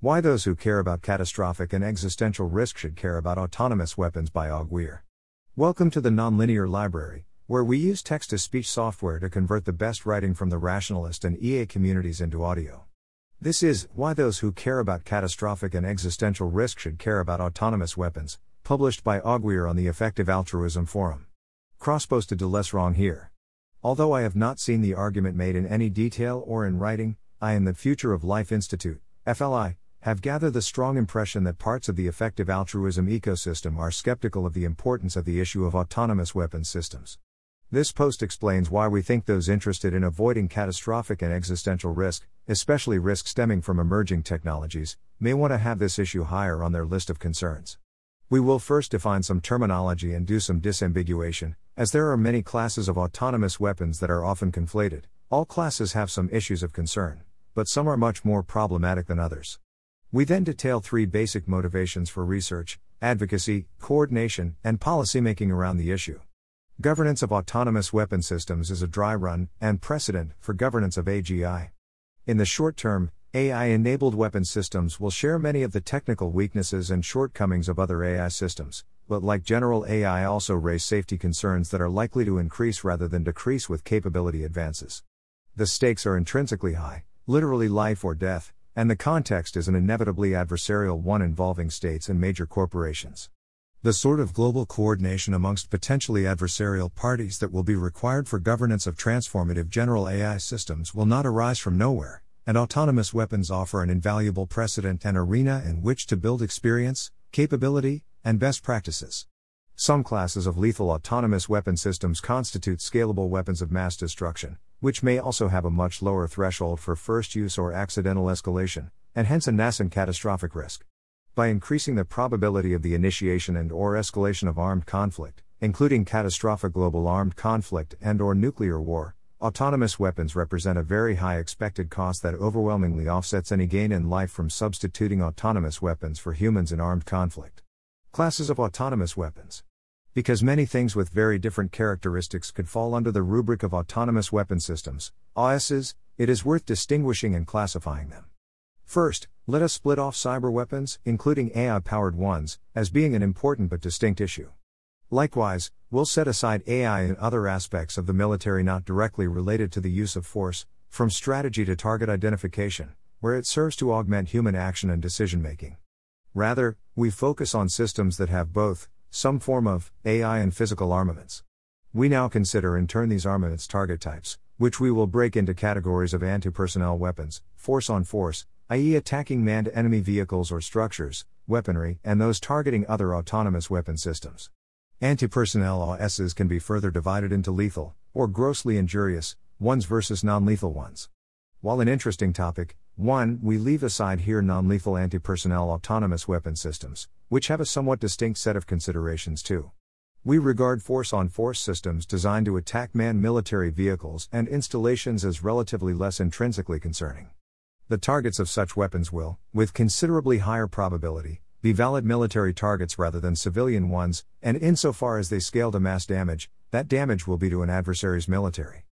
Why those who care about catastrophic and existential risk should care about autonomous weapons by aaguirre. Welcome to the Nonlinear Library, where we use text to speech software to convert the best writing from the rationalist and EA communities into audio. This is Why Those Who Care About Catastrophic and Existential Risk Should Care About Autonomous Weapons, published by Weir on the Effective Altruism Forum. Cross posted to Less Wrong here. Although I have not seen the argument made in any detail or in writing, I and the Future of Life Institute, FLI, have gathered the strong impression that parts of the effective altruism ecosystem are skeptical of the importance of the issue of autonomous weapons systems. This post explains why we think those interested in avoiding catastrophic and existential risk, especially risk stemming from emerging technologies, may want to have this issue higher on their list of concerns. We will first define some terminology and do some disambiguation, as there are many classes of autonomous weapons that are often conflated. All classes have some issues of concern, but some are much more problematic than others. We then detail three basic motivations for research, advocacy, coordination, and policymaking around the issue. Governance of autonomous weapon systems is a dry run and precedent for governance of AGI. In the short term, AI enabled weapon systems will share many of the technical weaknesses and shortcomings of other AI systems, but like general AI, also raise safety concerns that are likely to increase rather than decrease with capability advances. The stakes are intrinsically high, literally life or death, and the context is an inevitably adversarial one involving states and major corporations. The sort of global coordination amongst potentially adversarial parties that will be required for governance of transformative general AI systems will not arise from nowhere, and autonomous weapons offer an invaluable precedent and arena in which to build experience, capability, and best practices. Some classes of lethal autonomous weapon systems constitute scalable weapons of mass destruction, which may also have a much lower threshold for first use or accidental escalation, and hence a nascent catastrophic risk. By increasing the probability of the initiation and or escalation of armed conflict, including catastrophic global armed conflict and or nuclear war, autonomous weapons represent a very high expected cost that overwhelmingly offsets any gain in life from substituting autonomous weapons for humans in armed conflict. Classes of autonomous weapons because many things with very different characteristics could fall under the rubric of autonomous weapon systems, AWSs, it is worth distinguishing and classifying them. First, let us split off cyber weapons, including AI powered ones, as being an important but distinct issue. Likewise, we'll set aside AI and other aspects of the military not directly related to the use of force, from strategy to target identification, where it serves to augment human action and decision making. Rather, we focus on systems that have both, some form of AI and physical armaments. We now consider in turn these armaments target types, which we will break into categories of anti personnel weapons, force on force, i.e., attacking manned enemy vehicles or structures, weaponry, and those targeting other autonomous weapon systems. Anti personnel AWSs can be further divided into lethal, or grossly injurious, ones versus non lethal ones. While an interesting topic, 1. We leave aside here non lethal anti personnel autonomous weapon systems, which have a somewhat distinct set of considerations too. We regard force on force systems designed to attack manned military vehicles and installations as relatively less intrinsically concerning. The targets of such weapons will, with considerably higher probability, be valid military targets rather than civilian ones, and insofar as they scale to mass damage, that damage will be to an adversary's military.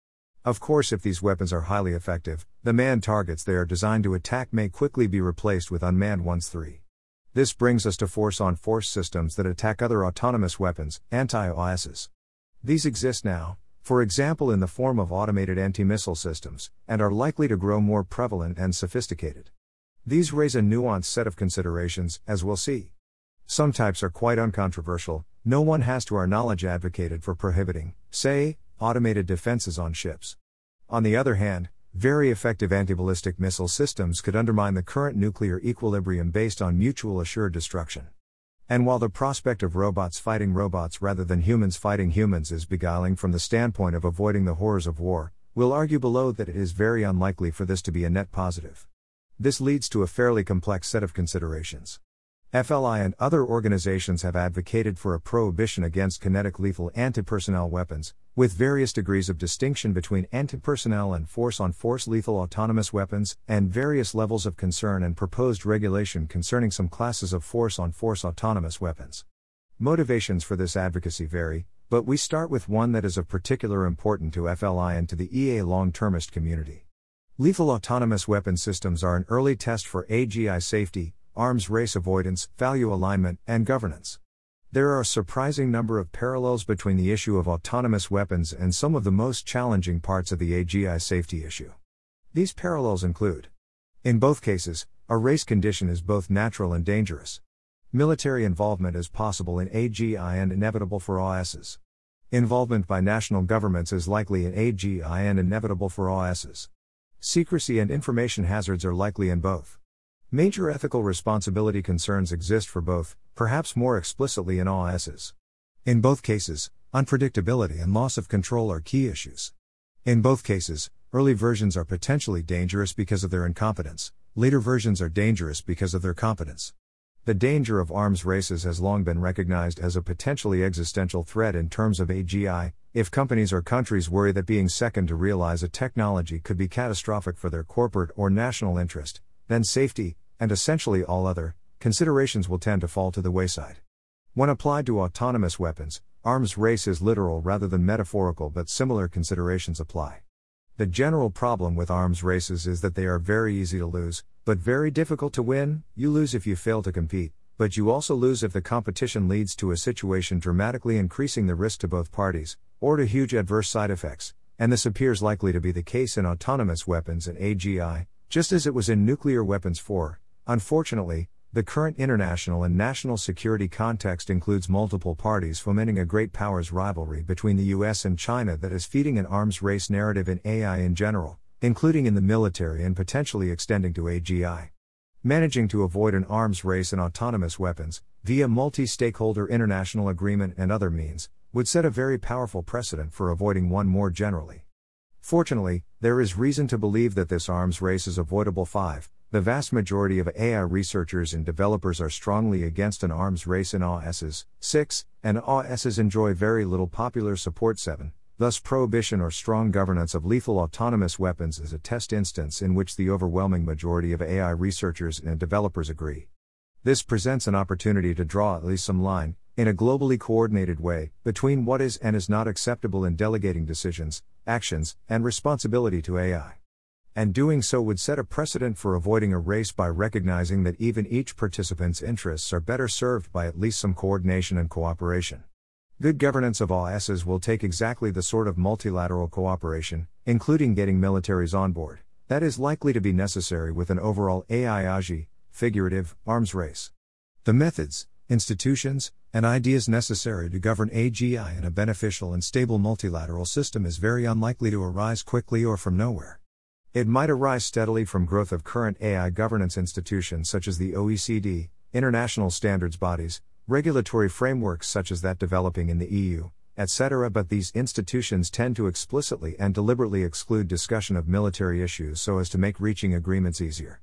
Of course, if these weapons are highly effective, the manned targets they are designed to attack may quickly be replaced with unmanned ones. 3. This brings us to force on force systems that attack other autonomous weapons, anti AWSs. These exist now, for example, in the form of automated anti missile systems, and are likely to grow more prevalent and sophisticated. These raise a nuanced set of considerations, as we'll see. Some types are quite uncontroversial, no one has to our knowledge advocated for prohibiting, say, automated defenses on ships. On the other hand, very effective anti-ballistic missile systems could undermine the current nuclear equilibrium based on mutual assured destruction. And while the prospect of robots fighting robots rather than humans fighting humans is beguiling from the standpoint of avoiding the horrors of war, we'll argue below that it is very unlikely for this to be a net positive. This leads to a fairly complex set of considerations. FLI and other organizations have advocated for a prohibition against kinetic lethal anti personnel weapons, with various degrees of distinction between anti personnel and force on force lethal autonomous weapons, and various levels of concern and proposed regulation concerning some classes of force on force autonomous weapons. Motivations for this advocacy vary, but we start with one that is of particular importance to FLI and to the EA long termist community. Lethal autonomous weapon systems are an early test for AGI safety, arms race avoidance, value alignment, and governance. There are a surprising number of parallels between the issue of autonomous weapons and some of the most challenging parts of the AGI safety issue. These parallels include In both cases, a race condition is both natural and dangerous. Military involvement is possible in AGI and inevitable for AWSs. Involvement by national governments is likely in AGI and inevitable for AWSs. Secrecy and information hazards are likely in both. Major ethical responsibility concerns exist for both, perhaps more explicitly in AWSs. In both cases, unpredictability and loss of control are key issues. In both cases, early versions are potentially dangerous because of their incompetence, later versions are dangerous because of their competence. The danger of arms races has long been recognized as a potentially existential threat in terms of AGI, if companies or countries worry that being second to realize a technology could be catastrophic for their corporate or national interest, then safety, and essentially all other, considerations will tend to fall to the wayside. When applied to autonomous weapons, arms race is literal rather than metaphorical, but similar considerations apply. The general problem with arms races is that they are very easy to lose, but very difficult to win. You lose if you fail to compete, but you also lose if the competition leads to a situation dramatically increasing the risk to both parties, or to huge adverse side effects, and this appears likely to be the case in autonomous weapons and AGI, just as it was in nuclear weapons for, unfortunately, the current international and national security context includes multiple parties fomenting a great powers rivalry between the US and China that is feeding an arms race narrative in AI in general, including in the military and potentially extending to AGI. Managing to avoid an arms race in autonomous weapons, via multi stakeholder international agreement and other means, would set a very powerful precedent for avoiding one more generally. Fortunately, there is reason to believe that this arms race is avoidable. 5. The vast majority of AI researchers and developers are strongly against an arms race in AWSs. 6. And AWSs enjoy very little popular support. 7. Thus, prohibition or strong governance of lethal autonomous weapons is a test instance in which the overwhelming majority of AI researchers and developers agree. This presents an opportunity to draw at least some line, in a globally coordinated way, between what is and is not acceptable in delegating decisions, actions, and responsibility to AI. And doing so would set a precedent for avoiding a race by recognizing that even each participant's interests are better served by at least some coordination and cooperation. Good governance of AWSs will take exactly the sort of multilateral cooperation, including getting militaries on board, that is likely to be necessary with an overall AI AGI, figurative, arms race. The methods, institutions, and ideas necessary to govern AGI in a beneficial and stable multilateral system is very unlikely to arise quickly or from nowhere. It might arise steadily from growth of current AI governance institutions such as the OECD, international standards bodies, regulatory frameworks such as that developing in the EU, etc. But these institutions tend to explicitly and deliberately exclude discussion of military issues so as to make reaching agreements easier.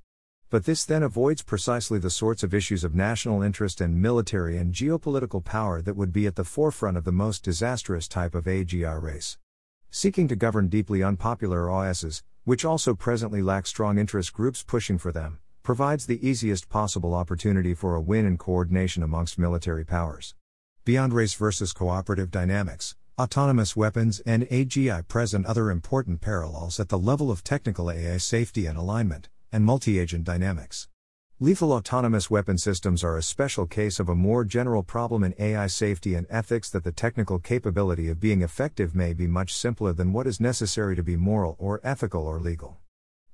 But this then avoids precisely the sorts of issues of national interest and military and geopolitical power that would be at the forefront of the most disastrous type of AGI race. Seeking to govern deeply unpopular AWSs, which also presently lack strong interest groups pushing for them, provides the easiest possible opportunity for a win in coordination amongst military powers. Beyond race versus cooperative dynamics, autonomous weapons and AGI present other important parallels at the level of technical AI safety and alignment, and multi agent dynamics. Lethal autonomous weapon systems are a special case of a more general problem in AI safety and ethics that the technical capability of being effective may be much simpler than what is necessary to be moral or ethical or legal.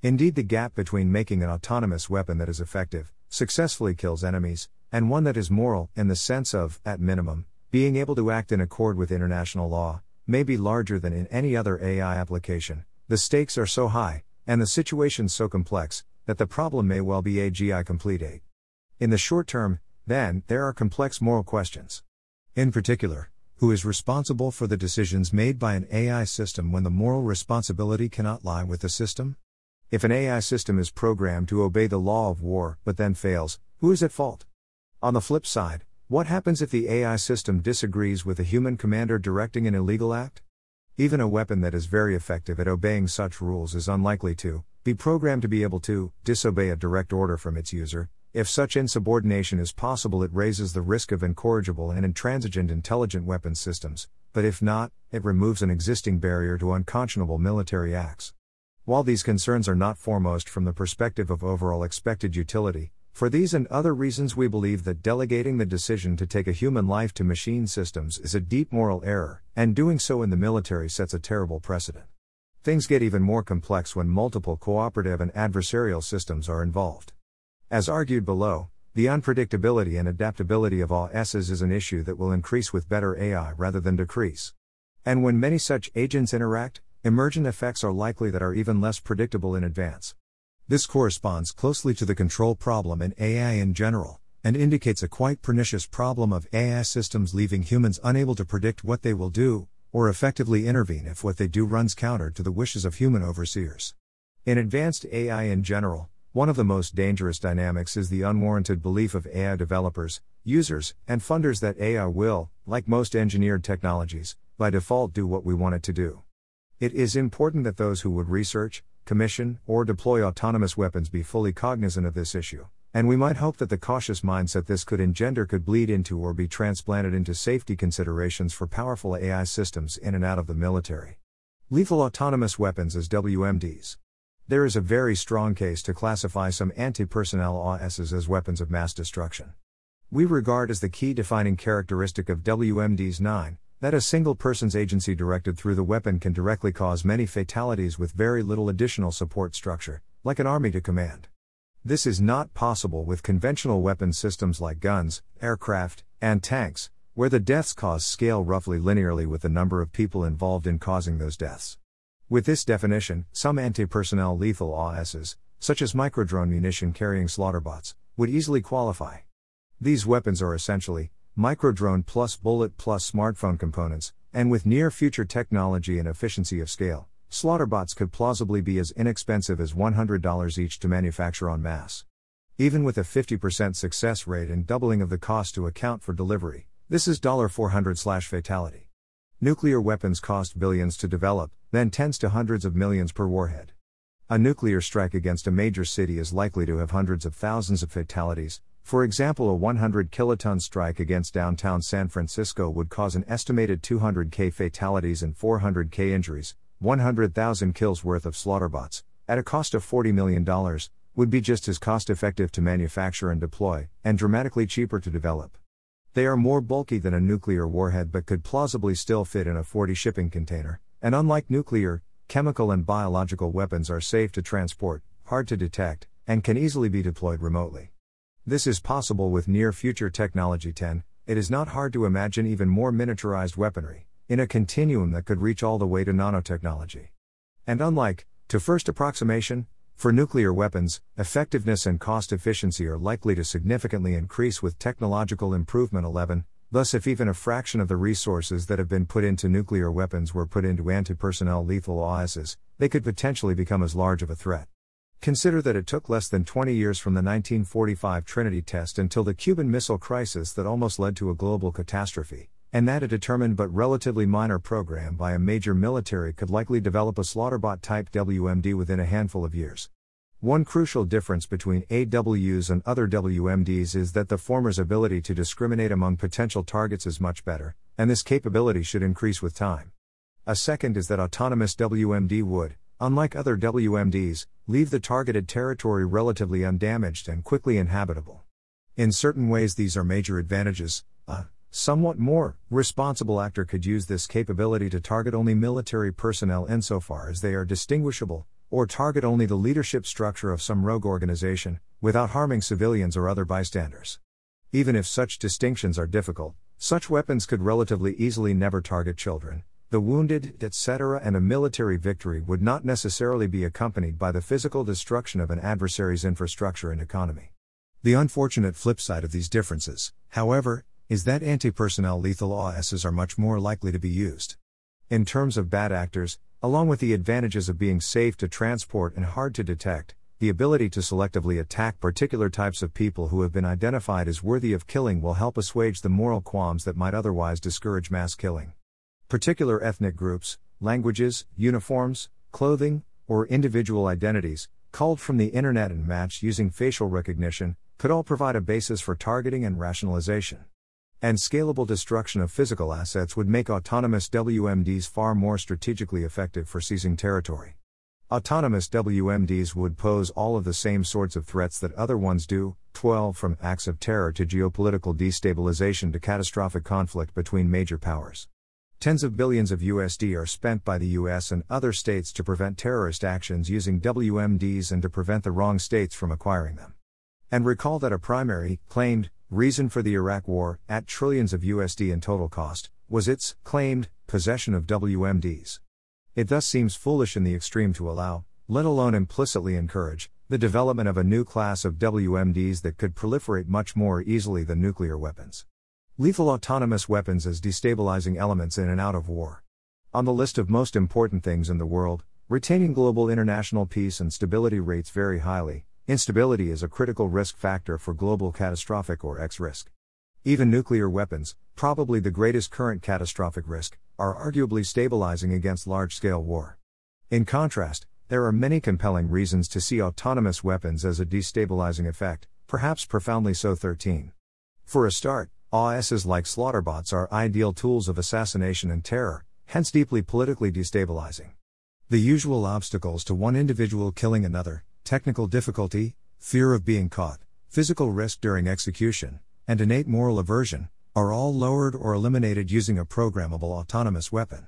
Indeed, the gap between making an autonomous weapon that is effective, successfully kills enemies, and one that is moral, in the sense of, at minimum, being able to act in accord with international law, may be larger than in any other AI application. The stakes are so high, and the situation so complex, that the problem may well be AGI complete 8. In the short term, then, there are complex moral questions. In particular, who is responsible for the decisions made by an AI system when the moral responsibility cannot lie with the system? If an AI system is programmed to obey the law of war but then fails, who is at fault? On the flip side, what happens if the AI system disagrees with a human commander directing an illegal act? Even a weapon that is very effective at obeying such rules is unlikely to be programmed to be able to disobey a direct order from its user. If such insubordination is possible, it raises the risk of incorrigible and intransigent intelligent weapons systems, but if not, it removes an existing barrier to unconscionable military acts. While these concerns are not foremost from the perspective of overall expected utility, for these and other reasons, we believe that delegating the decision to take a human life to machine systems is a deep moral error, and doing so in the military sets a terrible precedent. Things get even more complex when multiple cooperative and adversarial systems are involved. As argued below, the unpredictability and adaptability of AWSs is an issue that will increase with better AI rather than decrease. And when many such agents interact, emergent effects are likely that are even less predictable in advance. This corresponds closely to the control problem in AI in general, and indicates a quite pernicious problem of AI systems leaving humans unable to predict what they will do, or effectively intervene if what they do runs counter to the wishes of human overseers. In advanced AI in general, one of the most dangerous dynamics is the unwarranted belief of AI developers, users, and funders that AI will, like most engineered technologies, by default do what we want it to do. It is important that those who would research, commission, or deploy autonomous weapons be fully cognizant of this issue, and we might hope that the cautious mindset this could engender could bleed into or be transplanted into safety considerations for powerful AI systems in and out of the military. Lethal autonomous weapons as WMDs. There is a very strong case to classify some anti personnel AWSs as weapons of mass destruction. We regard as the key defining characteristic of WMDs 9 that a single person's agency directed through the weapon can directly cause many fatalities with very little additional support structure, like an army to command. This is not possible with conventional weapon systems like guns, aircraft, and tanks, where the deaths caused scale roughly linearly with the number of people involved in causing those deaths. With this definition, some anti personnel lethal AWSs, such as microdrone munition carrying slaughterbots, would easily qualify. These weapons are essentially microdrone plus bullet plus smartphone components, and with near future technology and efficiency of scale, slaughterbots could plausibly be as inexpensive as $100 each to manufacture en masse. Even with a 50% success rate and doubling of the cost to account for delivery, this is $400 slash fatality. Nuclear weapons cost billions to develop, then tens to hundreds of millions per warhead. A nuclear strike against a major city is likely to have hundreds of thousands of fatalities, for example, a 100 kiloton strike against downtown San Francisco would cause an estimated 200k fatalities and 400k injuries, 100,000 kills worth of slaughterbots, at a cost of $40 million, would be just as cost effective to manufacture and deploy, and dramatically cheaper to develop. They are more bulky than a nuclear warhead but could plausibly still fit in a 40 shipping container, and unlike nuclear, chemical and biological weapons are safe to transport, hard to detect, and can easily be deployed remotely. This is possible with near future technology 10. It is not hard to imagine even more miniaturized weaponry, in a continuum that could reach all the way to nanotechnology. And unlike, to first approximation, for nuclear weapons, effectiveness and cost efficiency are likely to significantly increase with technological improvement 11. Thus, if even a fraction of the resources that have been put into nuclear weapons were put into anti personnel lethal AWSs, they could potentially become as large of a threat. Consider that it took less than 20 years from the 1945 Trinity test until the Cuban Missile Crisis that almost led to a global catastrophe, and that a determined but relatively minor program by a major military could likely develop a slaughterbot type WMD within a handful of years. One crucial difference between AWs and other WMDs is that the former's ability to discriminate among potential targets is much better, and this capability should increase with time. A second is that autonomous WMD would, unlike other WMDs, leave the targeted territory relatively undamaged and quickly inhabitable. In certain ways, these are major advantages. A somewhat more responsible actor could use this capability to target only military personnel insofar as they are distinguishable, or target only the leadership structure of some rogue organization, without harming civilians or other bystanders. Even if such distinctions are difficult, such weapons could relatively easily never target children, the wounded, etc., and a military victory would not necessarily be accompanied by the physical destruction of an adversary's infrastructure and economy. The unfortunate flip side of these differences, however, is that anti personnel lethal AWSs are much more likely to be used. In terms of bad actors, along with the advantages of being safe to transport and hard to detect, the ability to selectively attack particular types of people who have been identified as worthy of killing will help assuage the moral qualms that might otherwise discourage mass killing. Particular ethnic groups, languages, uniforms, clothing, or individual identities, culled from the internet and matched using facial recognition, could all provide a basis for targeting and rationalization. And scalable destruction of physical assets would make autonomous WMDs far more strategically effective for seizing territory. Autonomous WMDs would pose all of the same sorts of threats that other ones do 12 from acts of terror to geopolitical destabilization to catastrophic conflict between major powers. Tens of billions of USD are spent by the US and other states to prevent terrorist actions using WMDs and to prevent the wrong states from acquiring them. And recall that a primary, claimed, reason for the Iraq War, at trillions of USD in total cost, was its, claimed, possession of WMDs. It thus seems foolish in the extreme to allow, let alone implicitly encourage, the development of a new class of WMDs that could proliferate much more easily than nuclear weapons. Lethal autonomous weapons as destabilizing elements in and out of war. On the list of most important things in the world, retaining global international peace and stability rates very highly. Instability is a critical risk factor for global catastrophic or X risk. Even nuclear weapons, probably the greatest current catastrophic risk, are arguably stabilizing against large scale war. In contrast, there are many compelling reasons to see autonomous weapons as a destabilizing effect, perhaps profoundly so. 13. For a start, AWSs like slaughterbots are ideal tools of assassination and terror, hence deeply politically destabilizing. The usual obstacles to one individual killing another technical difficulty, fear of being caught, physical risk during execution, and innate moral aversion are all lowered or eliminated using a programmable autonomous weapon.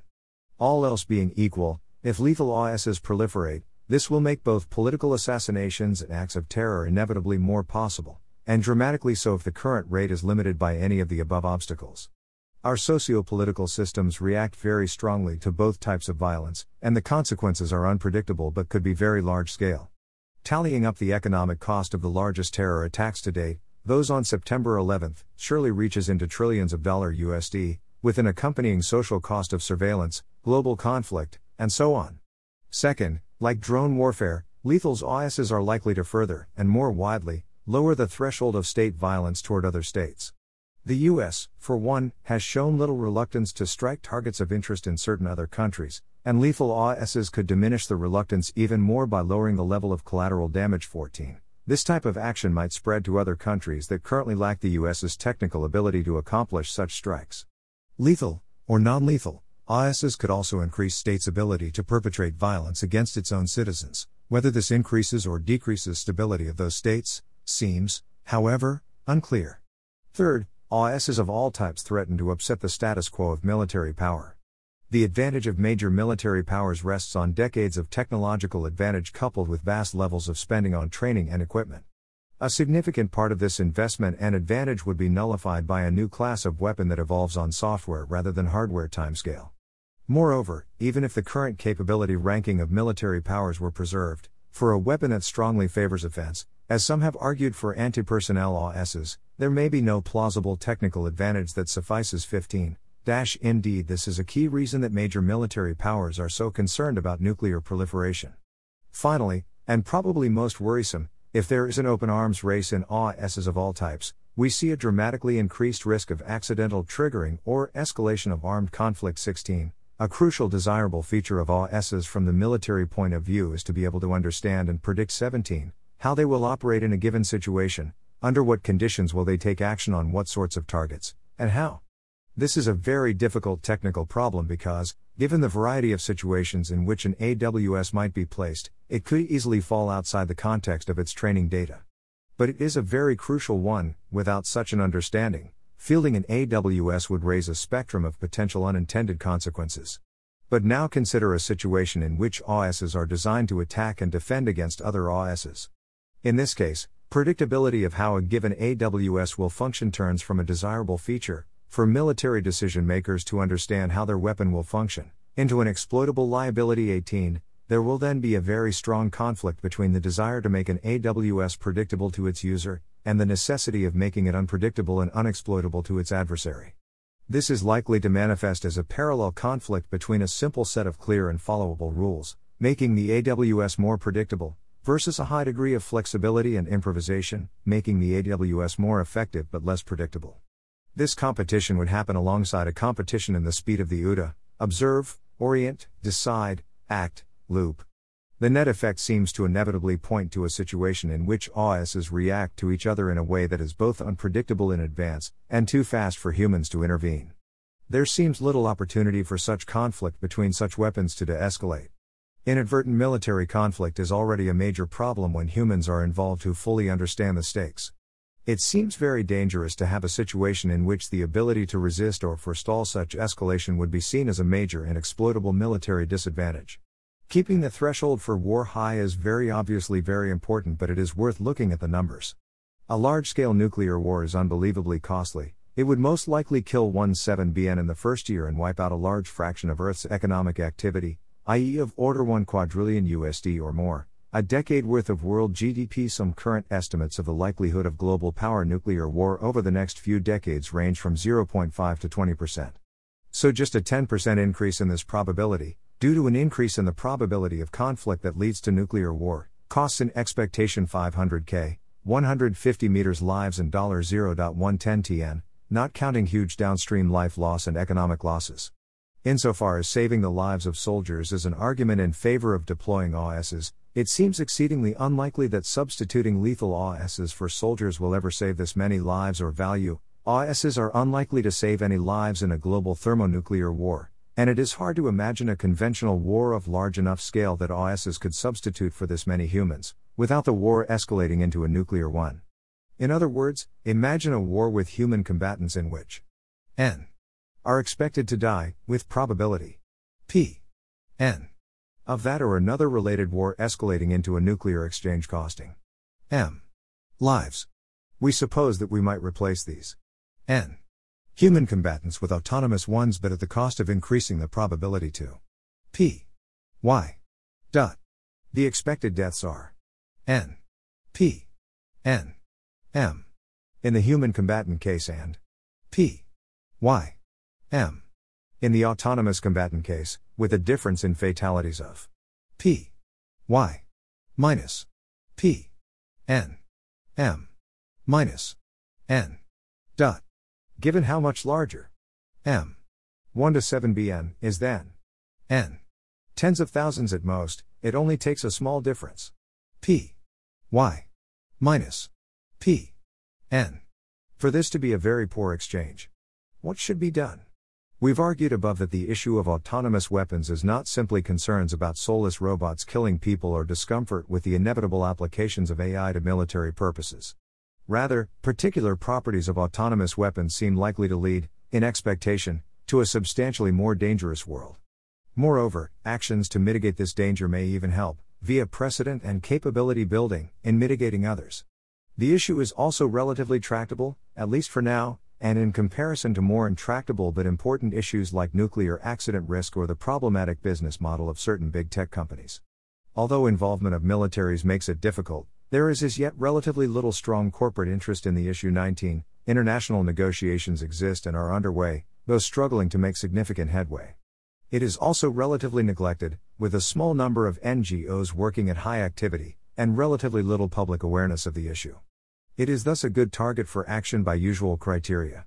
All else being equal, if lethal AWSs proliferate, this will make both political assassinations and acts of terror inevitably more possible, and dramatically so if the current rate is limited by any of the above obstacles. Our socio political systems react very strongly to both types of violence, and the consequences are unpredictable but could be very large scale. Tallying up the economic cost of the largest terror attacks to date, those on September 11 surely reaches into trillions of dollar USD, with an accompanying social cost of surveillance, global conflict, and so on. Second, like drone warfare, lethal's AWSs are likely to further, and more widely, lower the threshold of state violence toward other states. The US, for one, has shown little reluctance to strike targets of interest in certain other countries, and lethal AWSs could diminish the reluctance even more by lowering the level of collateral damage 14. This type of action might spread to other countries that currently lack the US's technical ability to accomplish such strikes. Lethal, or non lethal, AWSs could also increase states' ability to perpetrate violence against its own citizens. Whether this increases or decreases stability of those states, seems, however, unclear. Third, AWSs of all types threaten to upset the status quo of military power. The advantage of major military powers rests on decades of technological advantage coupled with vast levels of spending on training and equipment. A significant part of this investment and advantage would be nullified by a new class of weapon that evolves on software rather than hardware timescale. Moreover, even if the current capability ranking of military powers were preserved, for a weapon that strongly favors offense, as some have argued for anti personnel AWSs, there may be no plausible technical advantage that suffices 15. Dash indeed, this is a key reason that major military powers are so concerned about nuclear proliferation. Finally, and probably most worrisome, if there is an open arms race in AWSs of all types, we see a dramatically increased risk of accidental triggering or escalation of armed conflict 16. A crucial desirable feature of AWSs from the military point of view is to be able to understand and predict 17 how they will operate in a given situation, under what conditions will they take action on what sorts of targets, and how. This is a very difficult technical problem because, given the variety of situations in which an AWS might be placed, it could easily fall outside the context of its training data. But it is a very crucial one, without such an understanding, fielding an AWS would raise a spectrum of potential unintended consequences. But now consider a situation in which AWSs are designed to attack and defend against other AWSs. In this case, predictability of how a given AWS will function turns from a desirable feature, for military decision makers to understand how their weapon will function, into an exploitable liability 18, there will then be a very strong conflict between the desire to make an AWS predictable to its user, and the necessity of making it unpredictable and unexploitable to its adversary. This is likely to manifest as a parallel conflict between a simple set of clear and followable rules, making the AWS more predictable, versus a high degree of flexibility and improvisation, making the AWS more effective but less predictable. This competition would happen alongside a competition in the speed of the OODA observe, orient, decide, act, loop. The net effect seems to inevitably point to a situation in which AWSs react to each other in a way that is both unpredictable in advance and too fast for humans to intervene. There seems little opportunity for such conflict between such weapons to de escalate. Inadvertent military conflict is already a major problem when humans are involved who fully understand the stakes. It seems very dangerous to have a situation in which the ability to resist or forestall such escalation would be seen as a major and exploitable military disadvantage. Keeping the threshold for war high is very obviously very important, but it is worth looking at the numbers. A large scale nuclear war is unbelievably costly. It would most likely kill 1.7 BN in the first year and wipe out a large fraction of Earth's economic activity, i.e., of order 1 quadrillion USD or more, a decade worth of world GDP. Some current estimates of the likelihood of global power nuclear war over the next few decades range from 0.5 to 20%. So, just a 10% increase in this probability, due to an increase in the probability of conflict that leads to nuclear war, costs an expectation 500k, 150 meters lives and $0.110 TN, not counting huge downstream life loss and economic losses. Insofar as saving the lives of soldiers is an argument in favor of deploying AWSs, it seems exceedingly unlikely that substituting lethal AWSs for soldiers will ever save this many lives or value. AWSs are unlikely to save any lives in a global thermonuclear war, and it is hard to imagine a conventional war of large enough scale that AWSs could substitute for this many humans, without the war escalating into a nuclear one. In other words, imagine a war with human combatants in which n are expected to die, with probability. P. N. Of that or another related war escalating into a nuclear exchange costing. M. Lives. We suppose that we might replace these. N. Human combatants with autonomous ones but at the cost of increasing the probability to. P. Y. Dot. The expected deaths are. N. P. N. M. In the human combatant case and. P. Y M. In the autonomous combatant case, with a difference in fatalities of P. Y. minus P. N. M. minus N. Dot. Given how much larger M. 1 to 7 BN is then N. Tens of thousands at most, it only takes a small difference. P. Y. minus P. N. For this to be a very poor exchange. What should be done? We've argued above that the issue of autonomous weapons is not simply concerns about soulless robots killing people or discomfort with the inevitable applications of AI to military purposes. Rather, particular properties of autonomous weapons seem likely to lead, in expectation, to a substantially more dangerous world. Moreover, actions to mitigate this danger may even help, via precedent and capability building, in mitigating others. The issue is also relatively tractable, at least for now, and in comparison to more intractable but important issues like nuclear accident risk or the problematic business model of certain big tech companies. Although involvement of militaries makes it difficult, there is as yet relatively little strong corporate interest in the issue 19. International negotiations exist and are underway, though struggling to make significant headway. It is also relatively neglected, with a small number of NGOs working at high activity, and relatively little public awareness of the issue. It is thus a good target for action by usual criteria.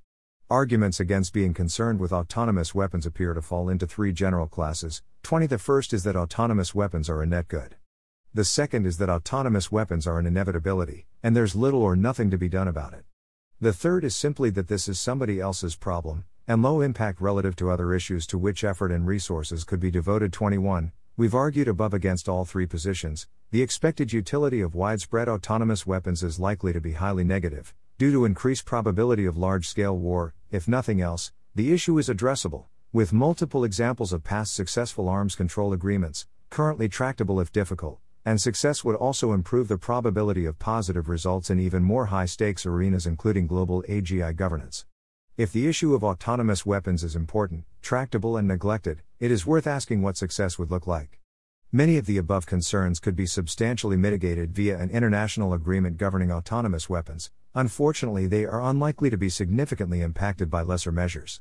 Arguments against being concerned with autonomous weapons appear to fall into three general classes. 20. The first is that autonomous weapons are a net good. The second is that autonomous weapons are an inevitability, and there's little or nothing to be done about it. The third is simply that this is somebody else's problem, and low impact relative to other issues to which effort and resources could be devoted. 21. We've argued above against all three positions. The expected utility of widespread autonomous weapons is likely to be highly negative, due to increased probability of large scale war. If nothing else, the issue is addressable, with multiple examples of past successful arms control agreements, currently tractable if difficult, and success would also improve the probability of positive results in even more high stakes arenas, including global AGI governance. If the issue of autonomous weapons is important, tractable, and neglected, it is worth asking what success would look like. Many of the above concerns could be substantially mitigated via an international agreement governing autonomous weapons, unfortunately, they are unlikely to be significantly impacted by lesser measures.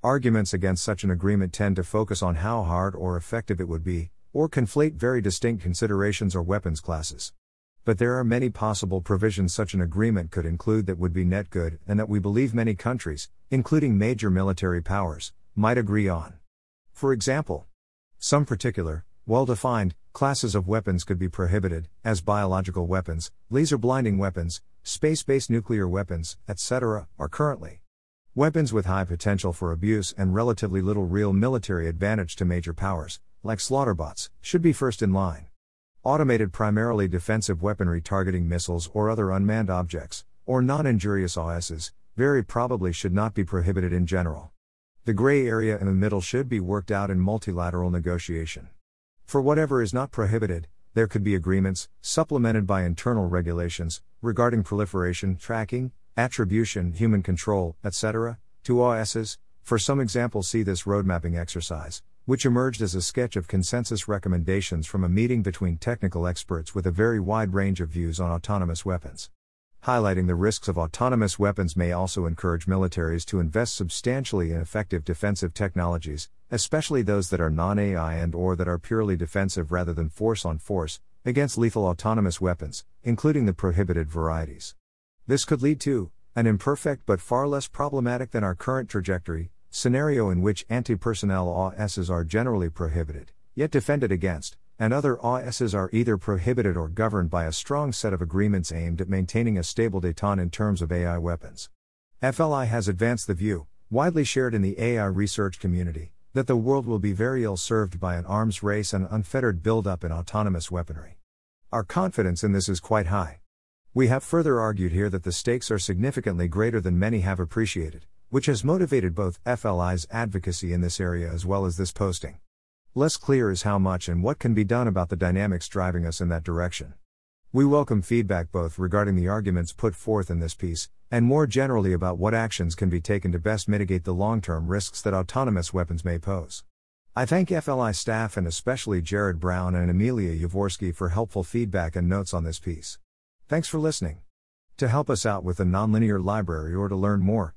Arguments against such an agreement tend to focus on how hard or effective it would be, or conflate very distinct considerations or weapons classes. But there are many possible provisions such an agreement could include that would be net good and that we believe many countries, including major military powers, might agree on. For example, some particular, well defined, classes of weapons could be prohibited, as biological weapons, laser blinding weapons, space based nuclear weapons, etc., are currently. Weapons with high potential for abuse and relatively little real military advantage to major powers, like slaughterbots, should be first in line. Automated primarily defensive weaponry targeting missiles or other unmanned objects, or non injurious AWSs, very probably should not be prohibited in general. The gray area in the middle should be worked out in multilateral negotiation. For whatever is not prohibited, there could be agreements, supplemented by internal regulations, regarding proliferation, tracking, attribution, human control, etc., to AWSs. For some example, see this roadmapping exercise, which emerged as a sketch of consensus recommendations from a meeting between technical experts with a very wide range of views on autonomous weapons. Highlighting the risks of autonomous weapons may also encourage militaries to invest substantially in effective defensive technologies, especially those that are non-AI and or that are purely defensive rather than force on force against lethal autonomous weapons, including the prohibited varieties. This could lead to an imperfect but far less problematic than our current trajectory scenario in which anti-personnel AWSs are generally prohibited, yet defended against and other AWSs are either prohibited or governed by a strong set of agreements aimed at maintaining a stable détente in terms of AI weapons. FLI has advanced the view, widely shared in the AI research community, that the world will be very ill served by an arms race and unfettered buildup in autonomous weaponry. Our confidence in this is quite high. We have further argued here that the stakes are significantly greater than many have appreciated, which has motivated both FLI's advocacy in this area as well as this posting. Less clear is how much and what can be done about the dynamics driving us in that direction. We welcome feedback both regarding the arguments put forth in this piece, and more generally about what actions can be taken to best mitigate the long term risks that autonomous weapons may pose. I thank FLI staff and especially Jared Brown and Emilia Javorsky for helpful feedback and notes on this piece. Thanks for listening. To help us out with the Nonlinear Library or to learn more,